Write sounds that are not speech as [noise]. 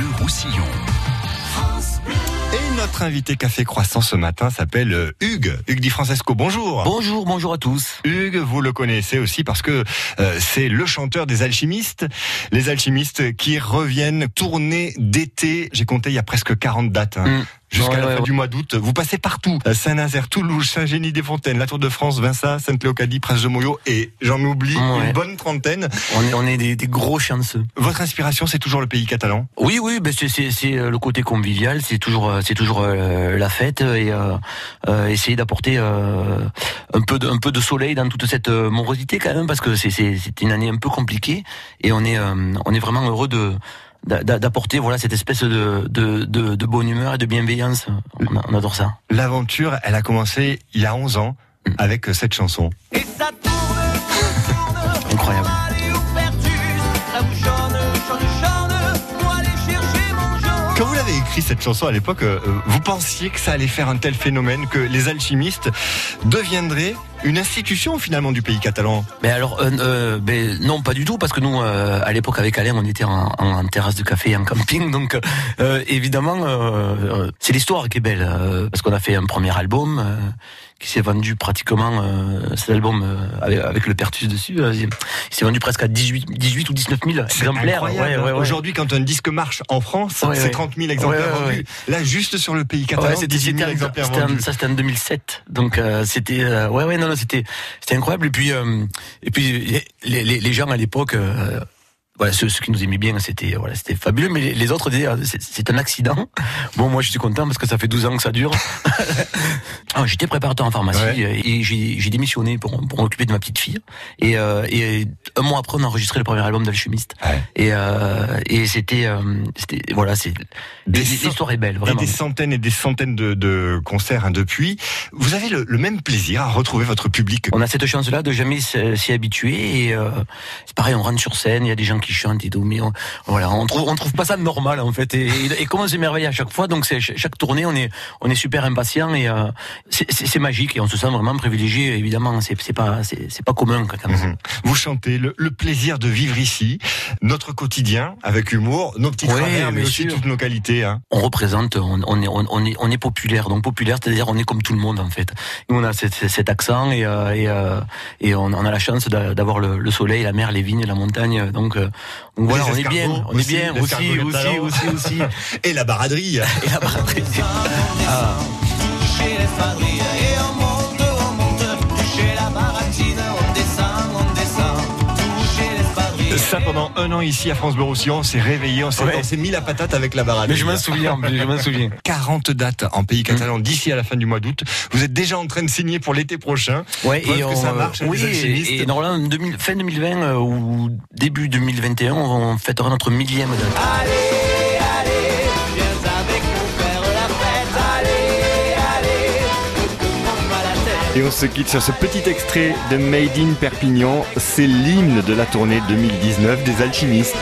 Bleu Roussillon. Et notre invité Café Croissant ce matin s'appelle euh, Hugues. Hugues Di Francesco, bonjour. Bonjour, bonjour à tous. Hugues, vous le connaissez aussi parce que euh, c'est le chanteur des alchimistes. Les alchimistes qui reviennent tourner d'été. J'ai compté il y a presque 40 dates. hein. Mm. Jusqu'à Ouais, la ouais, fin ouais. du mois d'août, vous passez partout. Euh, Saint-Nazaire, Toulouse, Saint-Génie-des-Fontaines, la Tour de France, Vinça, Sainte-Léocadie, Prince de Moyo et j'en oublie une bonne trentaine. On est, on est des, des gros chanceux. Votre inspiration, c'est toujours le pays catalan? Oui, oui, ben c'est, euh, le côté convivial, c'est toujours, euh, c'est toujours euh, la fête et euh, euh, essayer d'apporter euh, un peu de, un peu de soleil dans toute cette morosité quand même parce que c'est, une année un peu compliquée et on est, on est vraiment heureux de d'apporter voilà cette espèce de, de, de, de bonne humeur et de bienveillance. On, a- on adore ça. L'aventure, elle a commencé il y a 11 ans Mm. avec cette chanson. Et ça tourne, tourne, Incroyable. Quand vous l'avez écrit cette chanson à l'époque, euh, vous pensiez que ça allait faire un tel phénomène que les alchimistes deviendraient une institution finalement du pays catalan Mais alors, euh, euh, ben, non, pas du tout, parce que nous, euh, à l'époque, avec Alain, on était en, en- en terrasse de café, en camping, [laughs] donc euh, évidemment, euh, euh, c'est l'histoire qui est belle, euh, parce qu'on a fait un premier album euh, qui s'est vendu pratiquement, euh, cet album euh, avec, avec le Pertus dessus, euh, il s'est vendu presque à 18, 18 ou 19 000 exemplaires. Ouais, ouais, ouais. Aujourd'hui, quand un disque marche en France, c'est ouais. 30 000 exemplaires vendus. Là, juste sur le pays catalan, c'était 18 000 c'était en- exemplaires vendus. ça c'était en 2007 donc euh, c'était euh, ouais ouais non c'était incroyable. Et puis euh, les gens à l'époque euh, voilà, ceux, ceux qui nous aimaient bien, c'était voilà, c'était fabuleux, mais les, les autres disaient euh, c'est- un accident. Bon, moi je suis content parce que ça fait 12 ans que ça dure. [laughs] Ah, J'étais préparateur en pharmacie Ouais. euh, et j'ai démissionné pour, pour m'occuper de ma petite fille. Et, euh, et un mois après, on a enregistré le premier album d'Alchimiste. Ouais. Et, euh, et c'était euh, voilà, c'est Des l'histoire est belle Et vraiment. des centaines et des centaines de, de concerts hein, depuis. Vous avez le, le même plaisir à retrouver votre public. On a cette chance-là de jamais s'y habituer et c'est pareil, on rentre sur scène, il y a des gens qui chantent et tout, mais on, voilà, on trouve on trouve pas ça normal en fait. Et, et, et comme on s'émerveille à chaque fois, donc c'est ch- chaque tournée, on est on est super impatient et euh, c'est- magique et on se sent vraiment privilégié. Évidemment, c'est pas c'est c'est pas commun quand même. Mhm. Vous chantez le, le plaisir de vivre ici, notre quotidien avec humour, nos petits travers, mais aussi sûr. toutes nos qualités. Hein. On représente, on, on est on, est on est populaire, donc populaire, c'est-à-dire on est comme tout le monde en fait. Nous on a cet, cet accent et euh, et, euh, et on, on a la chance d'a- d'avoir le, le soleil, la mer, les vignes, la montagne, donc, euh, donc voilà, on est bien, on est bien aussi aussi aussi aussi. [laughs] Et la baraderie. Et la baraderie. [laughs] Ah. Ça, pendant un an ici à France Bleu Roussillon, on s'est réveillé, on s'est Ouais. mis la patate avec la baraderie. Mais je m'en souviens, je m'en souviens. [laughs] 40 dates en pays catalan Mm. d'ici à la fin du mois d'août. Vous êtes déjà en train de signer pour l'été prochain. Ouais, Preuve et que on, ça marche, oui, et, et normalement, en 2000 fin 2020 euh, ou début 2021, on fêtera notre millième date. Allez, Et on se quitte sur ce petit extrait de Made in Perpignan. C'est l'hymne de la tournée 2019 des alchimistes.